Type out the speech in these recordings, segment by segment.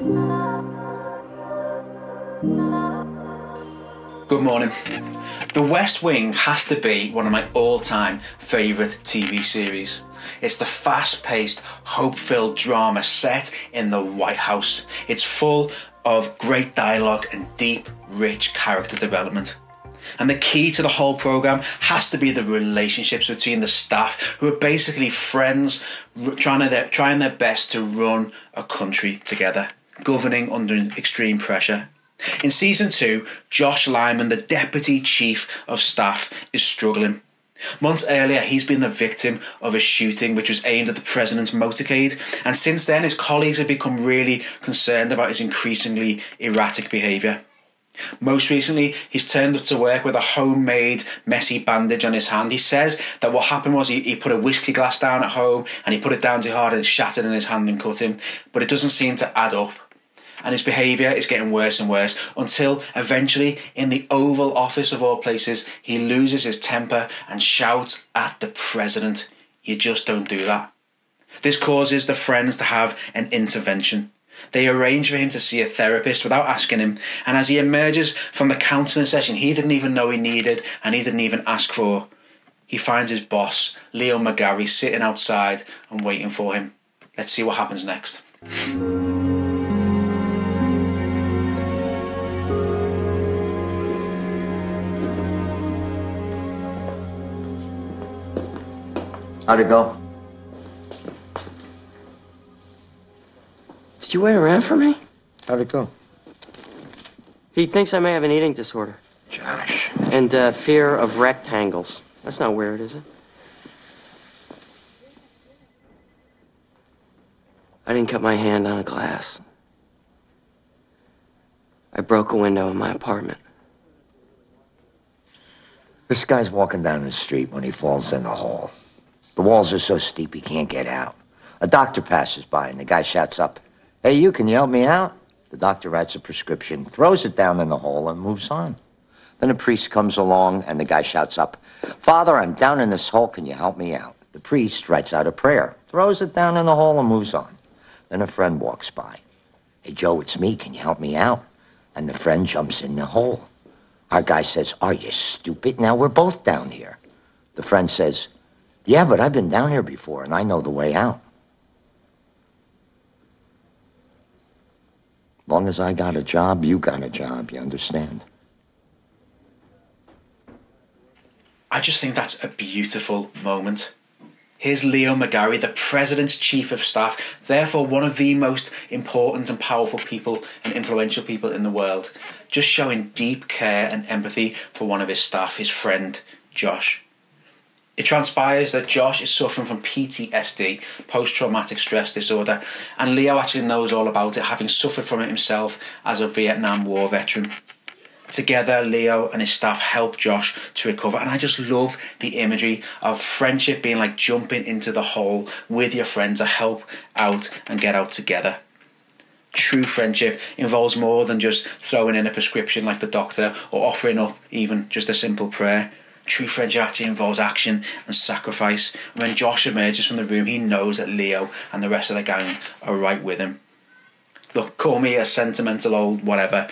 Good morning. The West Wing has to be one of my all time favourite TV series. It's the fast paced, hope filled drama set in the White House. It's full of great dialogue and deep, rich character development. And the key to the whole programme has to be the relationships between the staff, who are basically friends trying their best to run a country together, governing under extreme pressure. In season two, Josh Lyman, the deputy chief of staff, is struggling. Months earlier, he's been the victim of a shooting which was aimed at the president's motorcade, and since then, his colleagues have become really concerned about his increasingly erratic behaviour. Most recently, he's turned up to work with a homemade messy bandage on his hand. He says that what happened was he, he put a whiskey glass down at home and he put it down too hard and it shattered in his hand and cut him, but it doesn't seem to add up and his behaviour is getting worse and worse until eventually, in the Oval Office of all places, he loses his temper and shouts at the president. You just don't do that. This causes the friends to have an intervention. They arrange for him to see a therapist without asking him, and as he emerges from the counselling session he didn't even know he needed and he didn't even ask for, he finds his boss, Leo McGarry, sitting outside and waiting for him. Let's see what happens next. How'd it go? Did you wait around for me? How'd it go? He thinks I may have an eating disorder. Josh. And uh, fear of rectangles. That's not weird, is it? I didn't cut my hand on a glass. I broke a window in my apartment. This guy's walking down the street when he falls in the hall. The walls are so steep he can't get out. A doctor passes by and the guy shouts up, Hey, you, can you help me out? The doctor writes a prescription, throws it down in the hole, and moves on. Then a priest comes along and the guy shouts up, Father, I'm down in this hole, can you help me out? The priest writes out a prayer, throws it down in the hole, and moves on. Then a friend walks by. Hey, Joe, it's me, can you help me out? And the friend jumps in the hole. Our guy says, Are you stupid? Now we're both down here. The friend says, yeah, but I've been down here before and I know the way out. Long as I got a job, you got a job, you understand? I just think that's a beautiful moment. Here's Leo McGarry, the President's Chief of Staff, therefore one of the most important and powerful people and influential people in the world, just showing deep care and empathy for one of his staff, his friend, Josh. It transpires that Josh is suffering from PTSD, post traumatic stress disorder, and Leo actually knows all about it, having suffered from it himself as a Vietnam War veteran. Together, Leo and his staff help Josh to recover, and I just love the imagery of friendship being like jumping into the hole with your friend to help out and get out together. True friendship involves more than just throwing in a prescription like the doctor or offering up even just a simple prayer. True friendship involves action and sacrifice. When Josh emerges from the room, he knows that Leo and the rest of the gang are right with him. Look, call me a sentimental old whatever,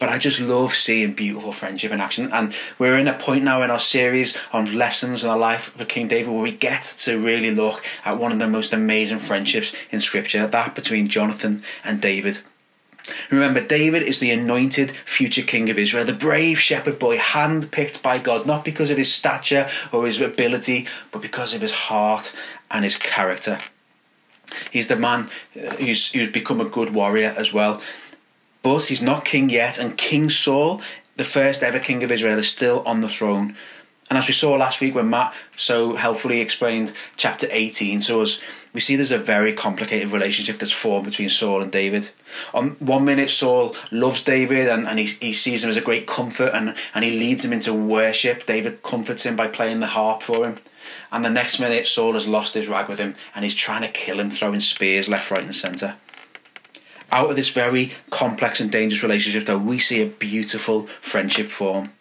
but I just love seeing beautiful friendship in action. And we're in a point now in our series on lessons in the life of King David where we get to really look at one of the most amazing friendships in Scripture that between Jonathan and David. Remember, David is the anointed future king of Israel, the brave shepherd boy handpicked by God, not because of his stature or his ability, but because of his heart and his character. He's the man uh, who's, who's become a good warrior as well. But he's not king yet, and King Saul, the first ever king of Israel, is still on the throne. And as we saw last week when Matt so helpfully explained chapter 18 to us, we see there's a very complicated relationship that's formed between Saul and David. On one minute, Saul loves David and, and he, he sees him as a great comfort and, and he leads him into worship. David comforts him by playing the harp for him. And the next minute, Saul has lost his rag with him and he's trying to kill him, throwing spears left, right, and centre. Out of this very complex and dangerous relationship, though, we see a beautiful friendship form.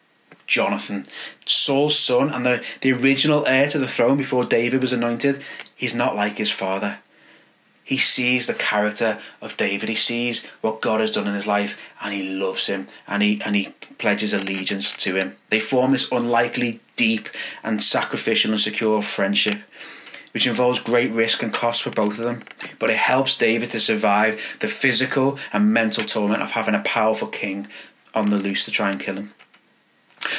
Jonathan, Saul's son and the, the original heir to the throne before David was anointed, he's not like his father. He sees the character of David. He sees what God has done in his life and he loves him and he and he pledges allegiance to him. They form this unlikely, deep and sacrificial and secure friendship which involves great risk and cost for both of them, but it helps David to survive the physical and mental torment of having a powerful king on the loose to try and kill him.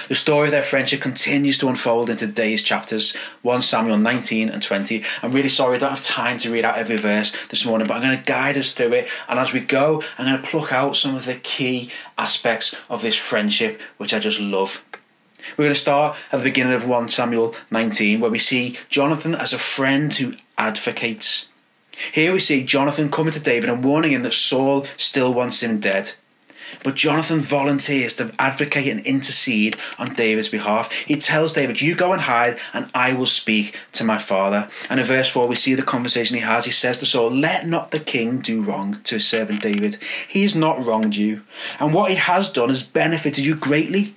The story of their friendship continues to unfold in today's chapters 1 Samuel 19 and 20. I'm really sorry I don't have time to read out every verse this morning, but I'm going to guide us through it. And as we go, I'm going to pluck out some of the key aspects of this friendship, which I just love. We're going to start at the beginning of 1 Samuel 19, where we see Jonathan as a friend who advocates. Here we see Jonathan coming to David and warning him that Saul still wants him dead. But Jonathan volunteers to advocate and intercede on David's behalf. He tells David, You go and hide, and I will speak to my father. And in verse 4, we see the conversation he has. He says to Saul, Let not the king do wrong to his servant David. He has not wronged you, and what he has done has benefited you greatly.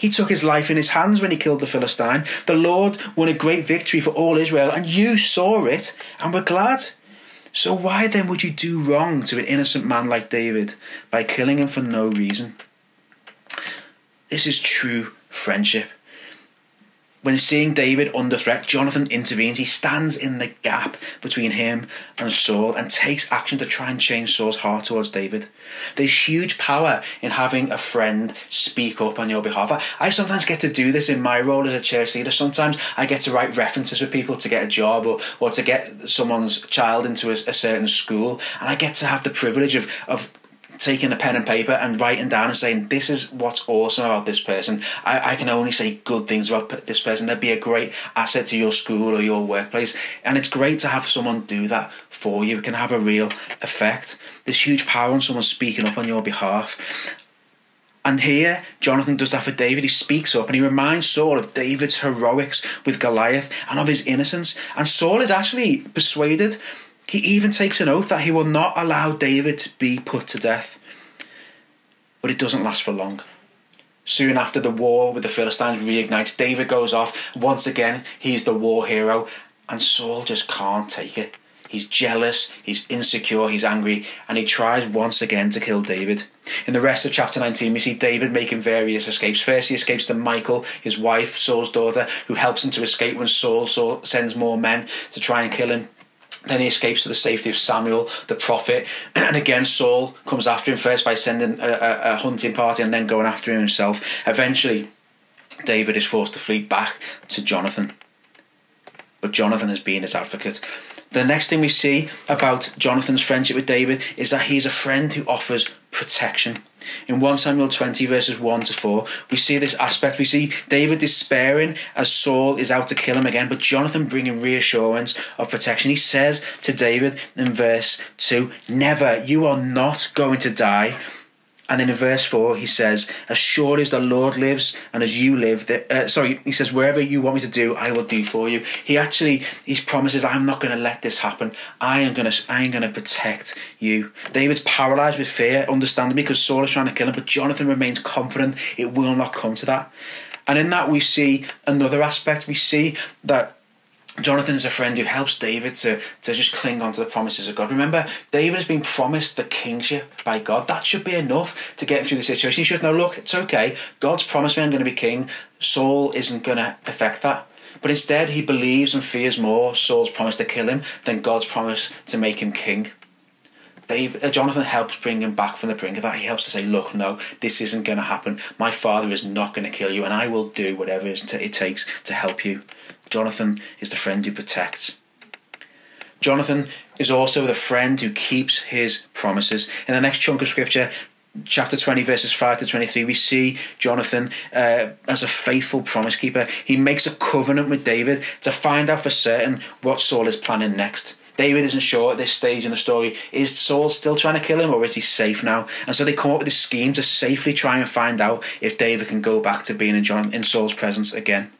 He took his life in his hands when he killed the Philistine. The Lord won a great victory for all Israel, and you saw it and were glad. So why then would you do wrong to an innocent man like David by killing him for no reason? This is true friendship. When seeing David under threat, Jonathan intervenes. He stands in the gap between him and Saul and takes action to try and change Saul's heart towards David. There's huge power in having a friend speak up on your behalf. I, sometimes get to do this in my role as a church leader. Sometimes I get to write references for people to get a job or, or to get someone's child into a, a certain school. And I get to have the privilege of, of taking a pen and paper and writing down and saying, This is what's awesome about this person. I, I can only say good things about this person. They'd be a great asset to your school or your workplace. And it's great to have someone do that for you. It can have a real effect. There's huge power in someone speaking up on your behalf. And here, Jonathan does that for David. He speaks up and he reminds Saul of David's heroics with Goliath and of his innocence. And Saul is actually persuaded he even takes an oath that he will not allow David to be put to death. But it doesn't last for long. Soon after the war with the Philistines reignites, David goes off. Once again, he's the war hero, and Saul just can't take it. He's jealous, he's insecure, he's angry, and he tries once again to kill David. In the rest of chapter 19, we see David making various escapes. First, he escapes to Michal, his wife, Saul's daughter, who helps him to escape when Saul, Saul sends more men to try and kill him. Then he escapes to the safety of Samuel, the prophet. And again, Saul comes after him first by sending a, a, a, hunting party and then going after him himself. Eventually, David is forced to flee back to Jonathan. But Jonathan has been his advocate. The next thing we see about Jonathan's friendship with David is that he's a friend who offers protection. In 1 Samuel 20, verses 1 to 4, we see this aspect. We see David despairing as Saul is out to kill him again, but Jonathan bringing reassurance of protection. He says to David in verse 2, Never, you are not going to die. And then in verse 4, he says, As surely as the Lord lives and as you live, the, uh, sorry, he says, Wherever you want me to do, I will do for you. He actually, he promises, I'm not going to let this happen. I am going to, I am going to protect you. David's paralyzed with fear, understandably, because Saul is trying to kill him, but Jonathan remains confident it will not come to that. And in that, we see another aspect. We see that Jonathan is a friend who helps David to, to just cling on to the promises of God. Remember, David has been promised the kingship by God. That should be enough to get through the situation. He should know, look, it's okay. God's promised me I'm going to be king. Saul isn't going to affect that. But instead, he believes and fears more Saul's promise to kill him than God's promise to make him king. David, uh, Jonathan helps bring him back from the brink of that. He helps to say, look, no, this isn't going to happen. My father is not going to kill you, and I will do whatever it takes to help you. Jonathan is the friend who protects. Jonathan is also the friend who keeps his promises. In the next chunk of scripture, chapter 20 verses 5 to 23 we see jonathan uh, as a faithful promise keeper he makes a covenant with david to find out for certain what saul is planning next David isn't sure at this stage in the story is Saul still trying to kill him or is he safe now? And so they come up with this scheme to safely try and find out if David can go back to being in, John, in Saul's presence again.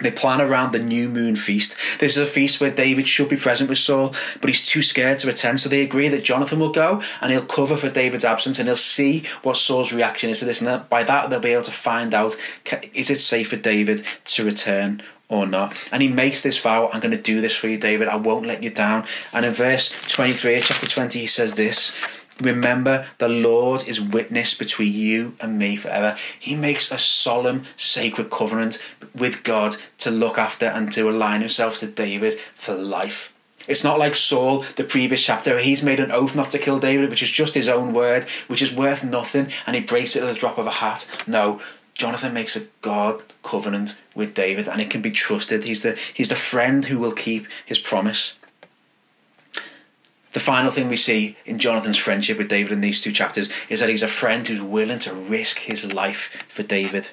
They plan around the new moon feast. This is a feast where David should be present with Saul, but he's too scared to attend. So they agree that Jonathan will go and he'll cover for David's absence and he'll see what Saul's reaction is to this. And by that, they'll be able to find out is it safe for David to return or not. And he makes this vow I'm going to do this for you, David. I won't let you down. And in verse 23 chapter 20, he says this Remember, the Lord is witness between you and me forever. He makes a solemn, sacred covenant with God to look after and to align himself to David for life. It's not like Saul, the previous chapter, he's made an oath not to kill David, which is just his own word, which is worth nothing, and he breaks it at the drop of a hat. No, Jonathan makes a God covenant with David, and it can be trusted. He's the, he's the friend who will keep his promise. The final thing we see in Jonathan's friendship with David in these two chapters is that he's a friend who's willing to risk his life for David.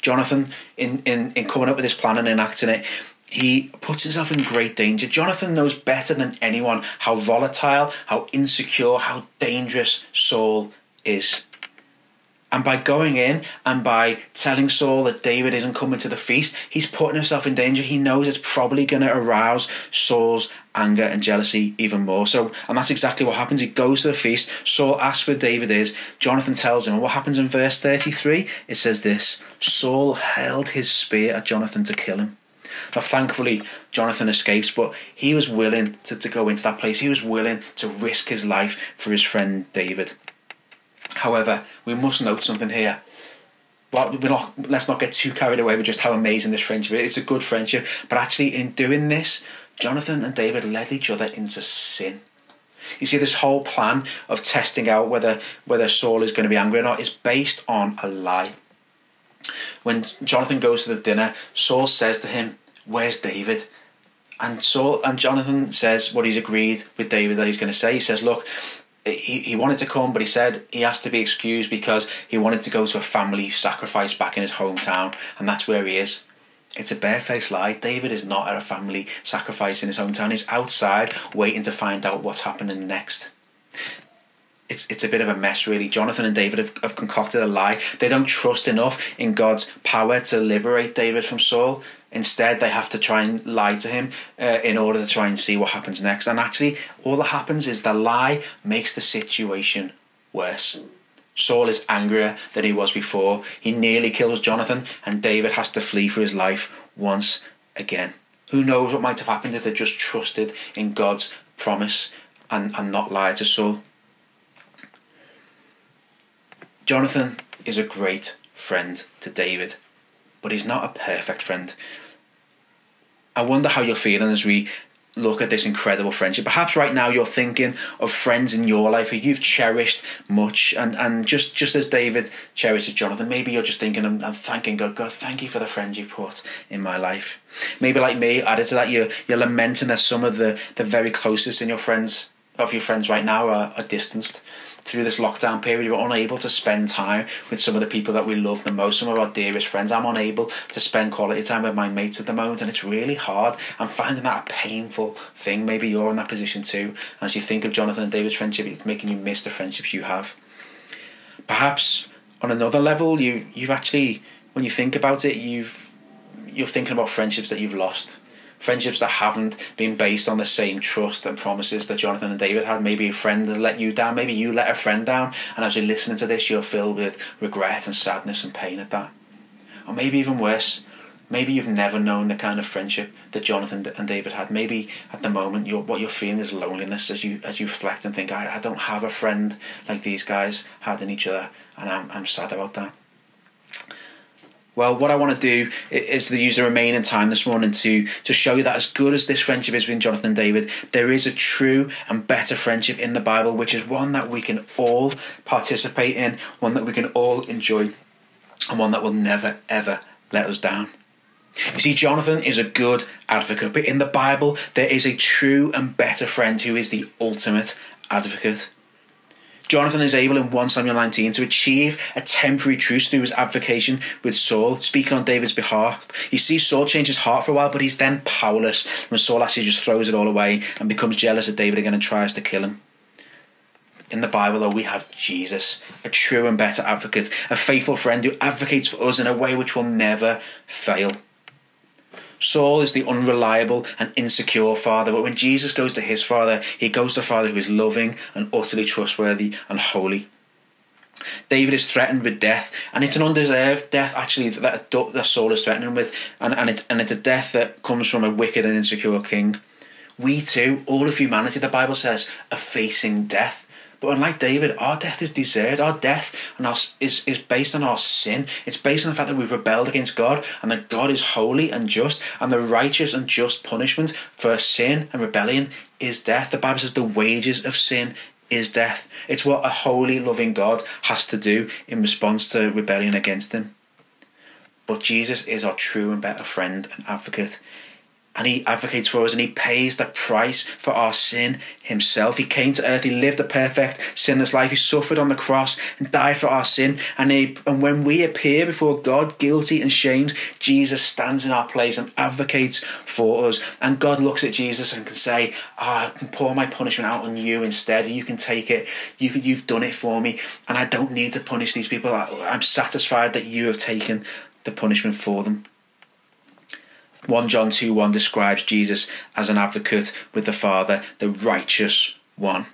Jonathan, in, in, in coming up with this plan and enacting it, he puts himself in great danger. Jonathan knows better than anyone how volatile, how insecure, how dangerous Saul is. And by going in and by telling Saul that David isn't coming to the feast, he's putting himself in danger. He knows it's probably going to arouse Saul's anger and jealousy even more. So, and that's exactly what happens. He goes to the feast. Saul asks where David is. Jonathan tells him. And what happens in verse 33? It says this Saul held his spear at Jonathan to kill him. Now, thankfully, Jonathan escapes, but he was willing to, to go into that place. He was willing to risk his life for his friend David. However, we must note something here. Well, we're not, let's not get too carried away with just how amazing this friendship is. It's a good friendship, but actually, in doing this, Jonathan and David led each other into sin. You see, this whole plan of testing out whether whether Saul is going to be angry or not is based on a lie. When Jonathan goes to the dinner, Saul says to him, "Where's David?" And Saul and Jonathan says what he's agreed with David that he's going to say. He says, "Look, he, he wanted to come, but he said he has to be excused because he wanted to go to a family sacrifice back in his hometown, and that's where he is. It's a barefaced lie. David is not at a family sacrifice in his hometown. He's outside waiting to find out what's happening next. It's, it's a bit of a mess, really. Jonathan and David have, have concocted a lie. They don't trust enough in God's power to liberate David from Saul. Instead, they have to try and lie to him uh, in order to try and see what happens next. And actually, all that happens is the lie makes the situation worse. Saul is angrier than he was before. He nearly kills Jonathan, and David has to flee for his life once again. Who knows what might have happened if they just trusted in God's promise and, and not lied to Saul? Jonathan is a great friend to David, but he's not a perfect friend. I wonder how you're feeling as we look at this incredible friendship. Perhaps right now you're thinking of friends in your life who you've cherished much, and, and just, just as David cherishes Jonathan, maybe you're just thinking and, and thanking God, God, thank you for the friend you put in my life. Maybe like me, added to that, you're, you're lamenting that some of the, the very closest in your friends of your friends right now are, are distanced through this lockdown period, we're unable to spend time with some of the people that we love the most, some of our dearest friends. I'm unable to spend quality time with my mates at the moment, and it's really hard. I'm finding that a painful thing. Maybe you're in that position too. As you think of Jonathan and David's friendship, it's making you miss the friendships you have. Perhaps on another level, you you've actually, when you think about it, you've you're thinking about friendships that you've lost friendships that haven't been based on the same trust and promises that Jonathan and David had. Maybe a friend has let you down, maybe you let a friend down, and as you're listening to this, you're filled with regret and sadness and pain at that. Or maybe even worse, maybe you've never known the kind of friendship that Jonathan and David had. Maybe at the moment, you're, what you're feeling is loneliness as you as you reflect and think, I, I don't have a friend like these guys had in each other, and I'm, I'm sad about that. Well, what I want to do is to use the remaining time this morning to to show you that as good as this friendship is between Jonathan and David, there is a true and better friendship in the Bible, which is one that we can all participate in, one that we can all enjoy, and one that will never ever let us down. You see, Jonathan is a good advocate, but in the Bible, there is a true and better friend who is the ultimate advocate. Jonathan is able in 1 Samuel 19 to achieve a temporary truce through his advocation with Saul, speaking on David's behalf. He sees Saul change his heart for a while, but he's then powerless when Saul actually just throws it all away and becomes jealous of David again and tries to kill him. In the Bible, though, we have Jesus, a true and better advocate, a faithful friend who advocates for us in a way which will never fail. Saul is the unreliable and insecure father, but when Jesus goes to his father, he goes to a father who is loving and utterly trustworthy and holy. David is threatened with death, and it's an undeserved death actually that, that Saul is threatening with, and, and, it's, and it's a death that comes from a wicked and insecure king. We too, all of humanity, the Bible says, are facing death. But unlike David, our death is deserved. Our death and our, is, is based on our sin. It's based on the fact that we've rebelled against God and that God is holy and just, and the righteous and just punishment for sin and rebellion is death. The Bible says the wages of sin is death. It's what a holy, loving God has to do in response to rebellion against Him. But Jesus is our true and better friend and advocate and he advocates for us and he pays the price for our sin himself. He came to earth, he lived a perfect, sinless life, he suffered on the cross and died for our sin. And, he, and when we appear before God guilty and shamed, Jesus stands in our place and advocates for us. And God looks at Jesus and can say, oh, I can pour my punishment out on you instead. You can take it. You can, you've done it for me. And I don't need to punish these people. I'm satisfied that you have taken the punishment for them. 1 John 2 1 describes Jesus as an advocate with the Father, the righteous one.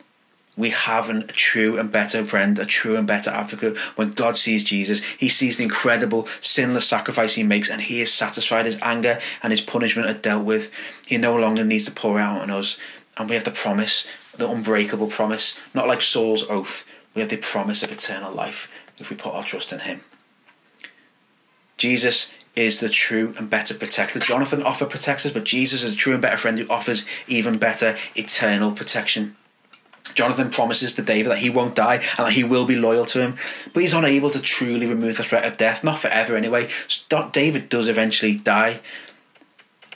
We have a true and better friend, a true and better advocate. When God sees Jesus, he sees the incredible sinless sacrifice he makes and he is satisfied. His anger and his punishment are dealt with. He no longer needs to pour out on us. And we have the promise, the unbreakable promise, not like Saul's oath. We have the promise of eternal life if we put our trust in him. Jesus is the true and better protector. Jonathan offer protects us, but Jesus is a true and better friend who offers even better eternal protection. Jonathan promises to David that he won't die and that he will be loyal to him, but he's unable to truly remove the threat of death, not forever anyway. David does eventually die.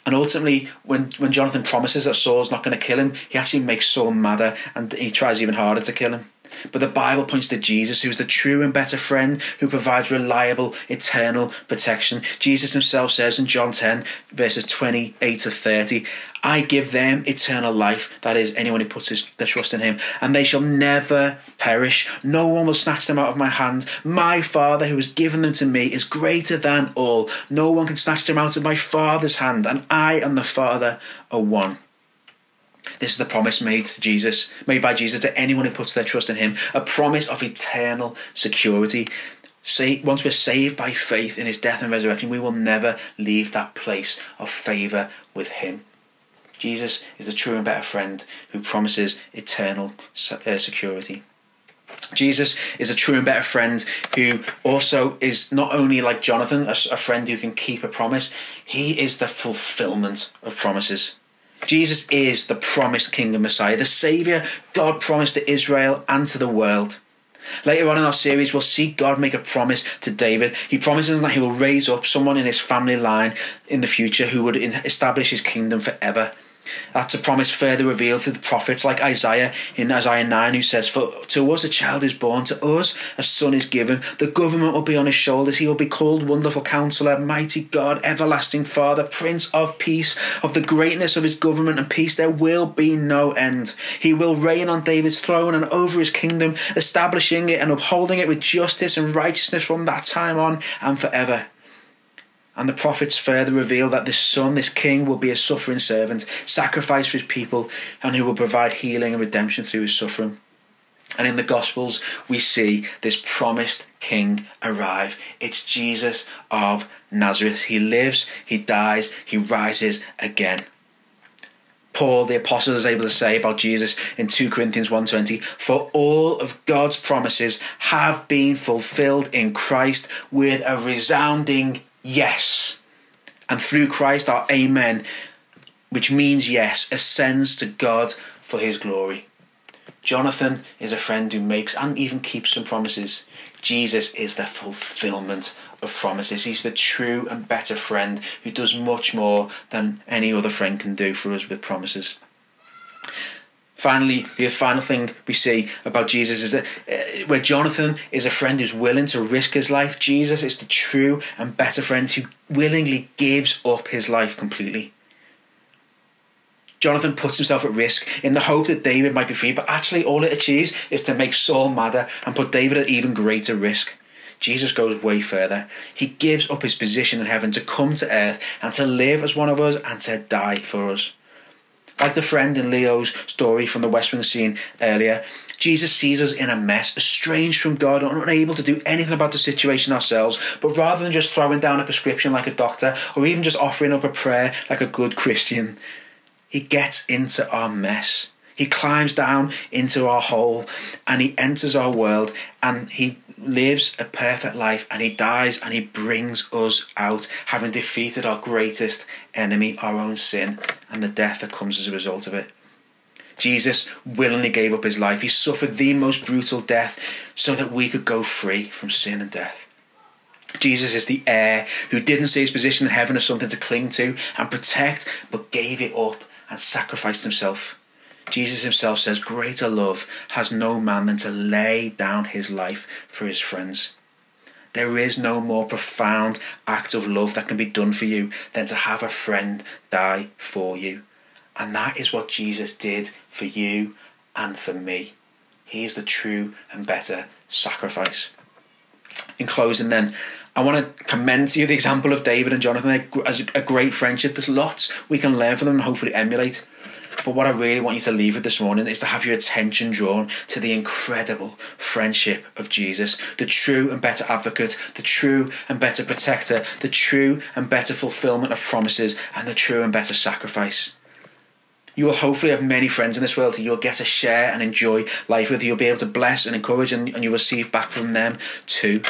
And ultimately, when, when Jonathan promises that Saul's not going to kill him, he actually makes Saul madder and he tries even harder to kill him. But the Bible points to Jesus, who's the true and better friend who provides reliable, eternal protection. Jesus himself says in John 10, verses 28 to 30, I give them eternal life, that is, anyone who puts his, their trust in him, and they shall never perish. No one will snatch them out of my hand. My Father, who has given them to me, is greater than all. No one can snatch them out of my Father's hand, and I and the Father are one. This is the promise made to Jesus, made by Jesus to anyone who puts their trust in him, a promise of eternal security. See, once we're saved by faith in his death and resurrection, we will never leave that place of favour with him. Jesus is the true and better friend who promises eternal uh, security. Jesus is a true and better friend who also is not only like Jonathan, a, a friend who can keep a promise, he is the fulfillment of promises. Jesus is the promised King and Messiah, the Saviour God promised to Israel and to the world. Later on in our series, we'll see God make a promise to David. He promises that he will raise up someone in his family line in the future who would establish his kingdom forever. That's a promise further revealed through the prophets like Isaiah in Isaiah 9 who says, For to us a child is born, to us a son is given, the government will be on his shoulders, he will be called Wonderful Counselor, Mighty God, Everlasting Father, Prince of Peace. Of the greatness of his government and peace there will be no end. He will reign on David's throne and over his kingdom, establishing it and upholding it with justice and righteousness from that time on and forever. And the prophets further reveal that this son, this king, will be a suffering servant, sacrificed for his people, and who will provide healing and redemption through his suffering. And in the Gospels, we see this promised king arrive. It's Jesus of Nazareth. He lives, he dies, he rises again. Paul the apostle is able to say about Jesus in 2 Corinthians 1:20 for all of God's promises have been fulfilled in Christ with a resounding yes. And through Christ, our amen, which means yes, ascends to God for his glory. Jonathan is a friend who makes and even keeps some promises. Jesus is the fulfillment of promises. He's the true and better friend who does much more than any other friend can do for us with promises. Finally, the final thing we see about Jesus is that uh, where Jonathan is a friend who's willing to risk his life, Jesus is the true and better friend who willingly gives up his life completely. Jonathan puts himself at risk in the hope that David might be free, but actually all it achieves is to make Saul madder and put David at even greater risk. Jesus goes way further. He gives up his position in heaven to come to earth and to live as one of us and to die for us. Like the friend in Leo's story from the West Wing scene earlier, Jesus sees us in a mess, estranged from God, unable to do anything about the situation ourselves, but rather than just throwing down a prescription like a doctor or even just offering up a prayer like a good Christian, he gets into our mess. He climbs down into our hole and he enters our world and he lives a perfect life and he dies and he brings us out, having defeated our greatest enemy, our own sin, and the death that comes as a result of it. Jesus willingly gave up his life. He suffered the most brutal death so that we could go free from sin and death. Jesus is the heir who didn't see his position in heaven as something to cling to and protect, but gave it up and sacrificed himself. Jesus himself says, Greater love has no man than to lay down his life for his friends. There is no more profound act of love that can be done for you than to have a friend die for you. And that is what Jesus did for you and for me. He is the true and better sacrifice. In closing, then, I want to commend to you the example of David and Jonathan as a great friendship. There's lots we can learn from them and hopefully emulate. But what I really want you to leave with this morning is to have your attention drawn to the incredible friendship of Jesus, the true and better advocate, the true and better protector, the true and better fulfillment of promises, and the true and better sacrifice. You will hopefully have many friends in this world who you'll get to share and enjoy life with. You'll be able to bless and encourage, and, and you receive back from them too.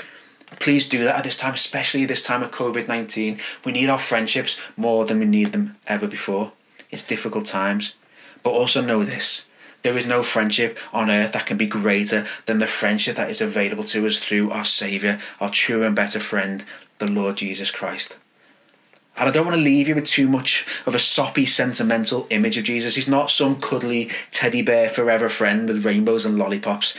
Please do that at this time, especially this time of COVID 19. We need our friendships more than we need them ever before. It's difficult times. But also know this there is no friendship on earth that can be greater than the friendship that is available to us through our Saviour, our true and better friend, the Lord Jesus Christ. And I don't want to leave you with too much of a soppy, sentimental image of Jesus. He's not some cuddly teddy bear forever friend with rainbows and lollipops.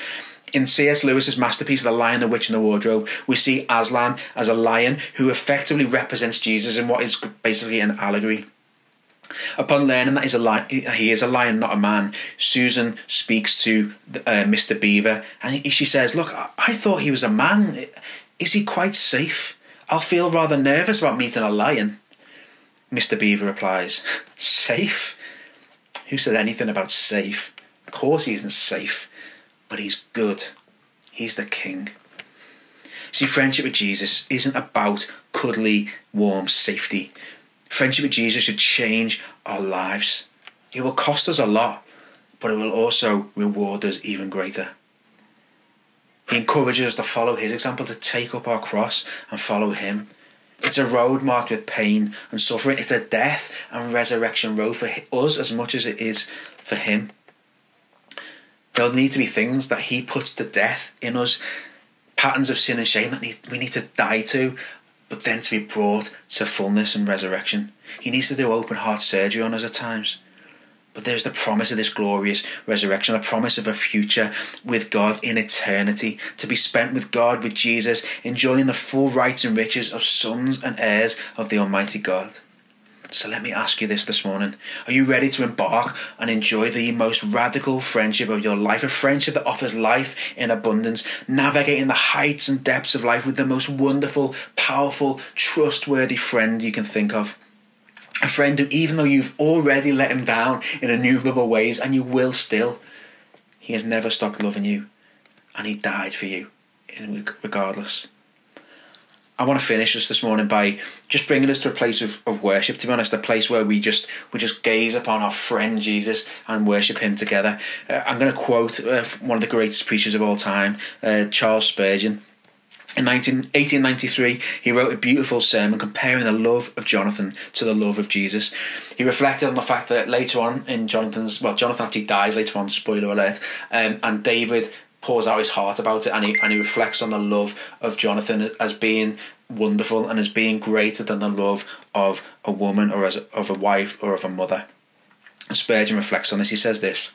In C.S. Lewis's masterpiece, The Lion, the Witch, and the Wardrobe, we see Aslan as a lion who effectively represents Jesus in what is basically an allegory. Upon learning that he's a lion, he is a lion, not a man, Susan speaks to uh, Mr. Beaver and she says, Look, I thought he was a man. Is he quite safe? I'll feel rather nervous about meeting a lion. Mr. Beaver replies, Safe? Who said anything about safe? Of course he isn't safe, but he's good. He's the king. See, friendship with Jesus isn't about cuddly, warm safety. Friendship with Jesus should change our lives. It will cost us a lot, but it will also reward us even greater. He encourages us to follow his example, to take up our cross and follow him. It's a road marked with pain and suffering. It's a death and resurrection road for us as much as it is for Him. There'll need to be things that He puts to death in us, patterns of sin and shame that we need to die to, but then to be brought to fullness and resurrection. He needs to do open heart surgery on us at times. But there's the promise of this glorious resurrection, the promise of a future with God in eternity, to be spent with God, with Jesus, enjoying the full rights and riches of sons and heirs of the Almighty God. So let me ask you this this morning. Are you ready to embark and enjoy the most radical friendship of your life? A friendship that offers life in abundance, navigating the heights and depths of life with the most wonderful, powerful, trustworthy friend you can think of a friend who, even though you've already let him down in innumerable ways, and you will still, he has never stopped loving you, and he died for you, regardless. I want to finish us this morning by just bringing us to a place of, of worship. To be honest, a place where we just we just gaze upon our friend Jesus and worship Him together. Uh, I'm going to quote uh, one of the greatest preachers of all time, uh, Charles Spurgeon. In 19, 1893, he wrote a beautiful sermon comparing the love of Jonathan to the love of Jesus. He reflected on the fact that later on in Jonathan's, well, Jonathan actually dies later on, spoiler alert, um, and David pours out his heart about it and he, and he reflects on the love of Jonathan as being wonderful and as being greater than the love of a woman or as of a wife or of a mother. And Spurgeon reflects on this. He says this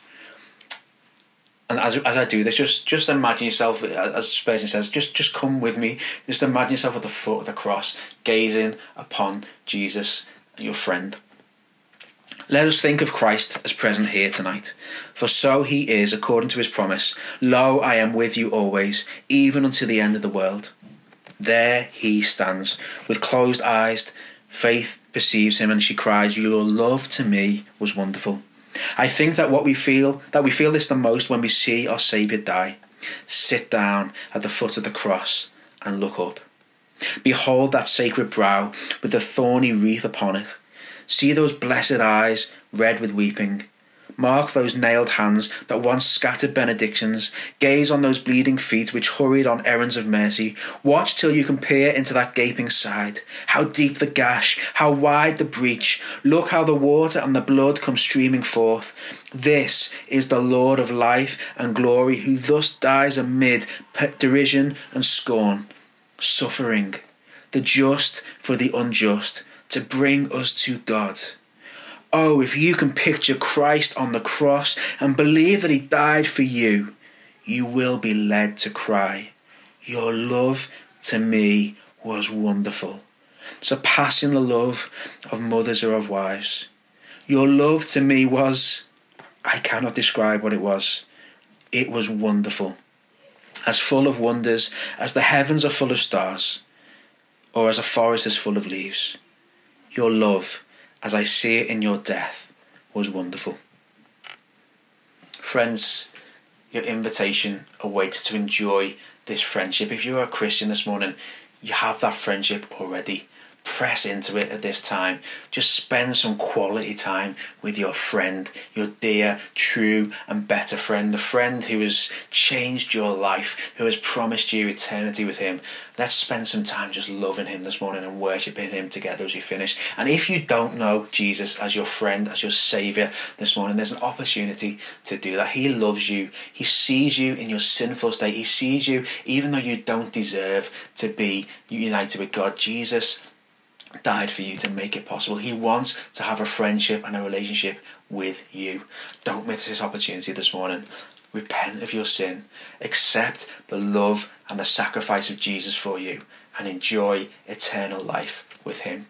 and as, as I do this, just just imagine yourself, as Spurgeon says, just just come with me. Just imagine yourself at the foot of the cross, gazing upon Jesus, your friend. Let us think of Christ as present here tonight. For so he is, according to his promise Lo, I am with you always, even unto the end of the world. There he stands, with closed eyes. Faith perceives him and she cries, Your love to me was wonderful. I think that what we feel, that we feel this the most when we see our Saviour die. Sit down at the foot of the cross and look up. Behold that sacred brow with the thorny wreath upon it. See those blessed eyes, red with weeping. Mark those nailed hands that once scattered benedictions. Gaze on those bleeding feet which hurried on errands of mercy. Watch till you can peer into that gaping side. How deep the gash, how wide the breach. Look how the water and the blood come streaming forth. This is the Lord of life and glory who thus dies amid derision and scorn, suffering, the just for the unjust, to bring us to God. Oh, if you can picture Christ on the cross and believe that he died for you, you will be led to cry. Your love to me was wonderful, surpassing the love of mothers or of wives. Your love to me was, I cannot describe what it was. It was wonderful. As full of wonders as the heavens are full of stars, or as a forest is full of leaves. Your love as I see it in your death was wonderful. Friends, your invitation awaits to enjoy this friendship. If you're a Christian this morning, you have that friendship already press into it at this time. Just spend some quality time with your friend, your dear, true, and better friend, the friend who has changed your life, who has promised you eternity with Him. Let's spend some time just loving Him this morning and worshipping Him together as we finish. And if you don't know Jesus as your friend, as your Saviour this morning, there's an opportunity to do that. He loves you, He sees you in your sinful state, He sees you even though you don't deserve to be united with God. Jesus died for you to make it possible. He wants to have a friendship and a relationship with you. Don't miss this opportunity this morning. Repent of your sin, accept the love and the sacrifice of Jesus for you, and enjoy eternal life with Him.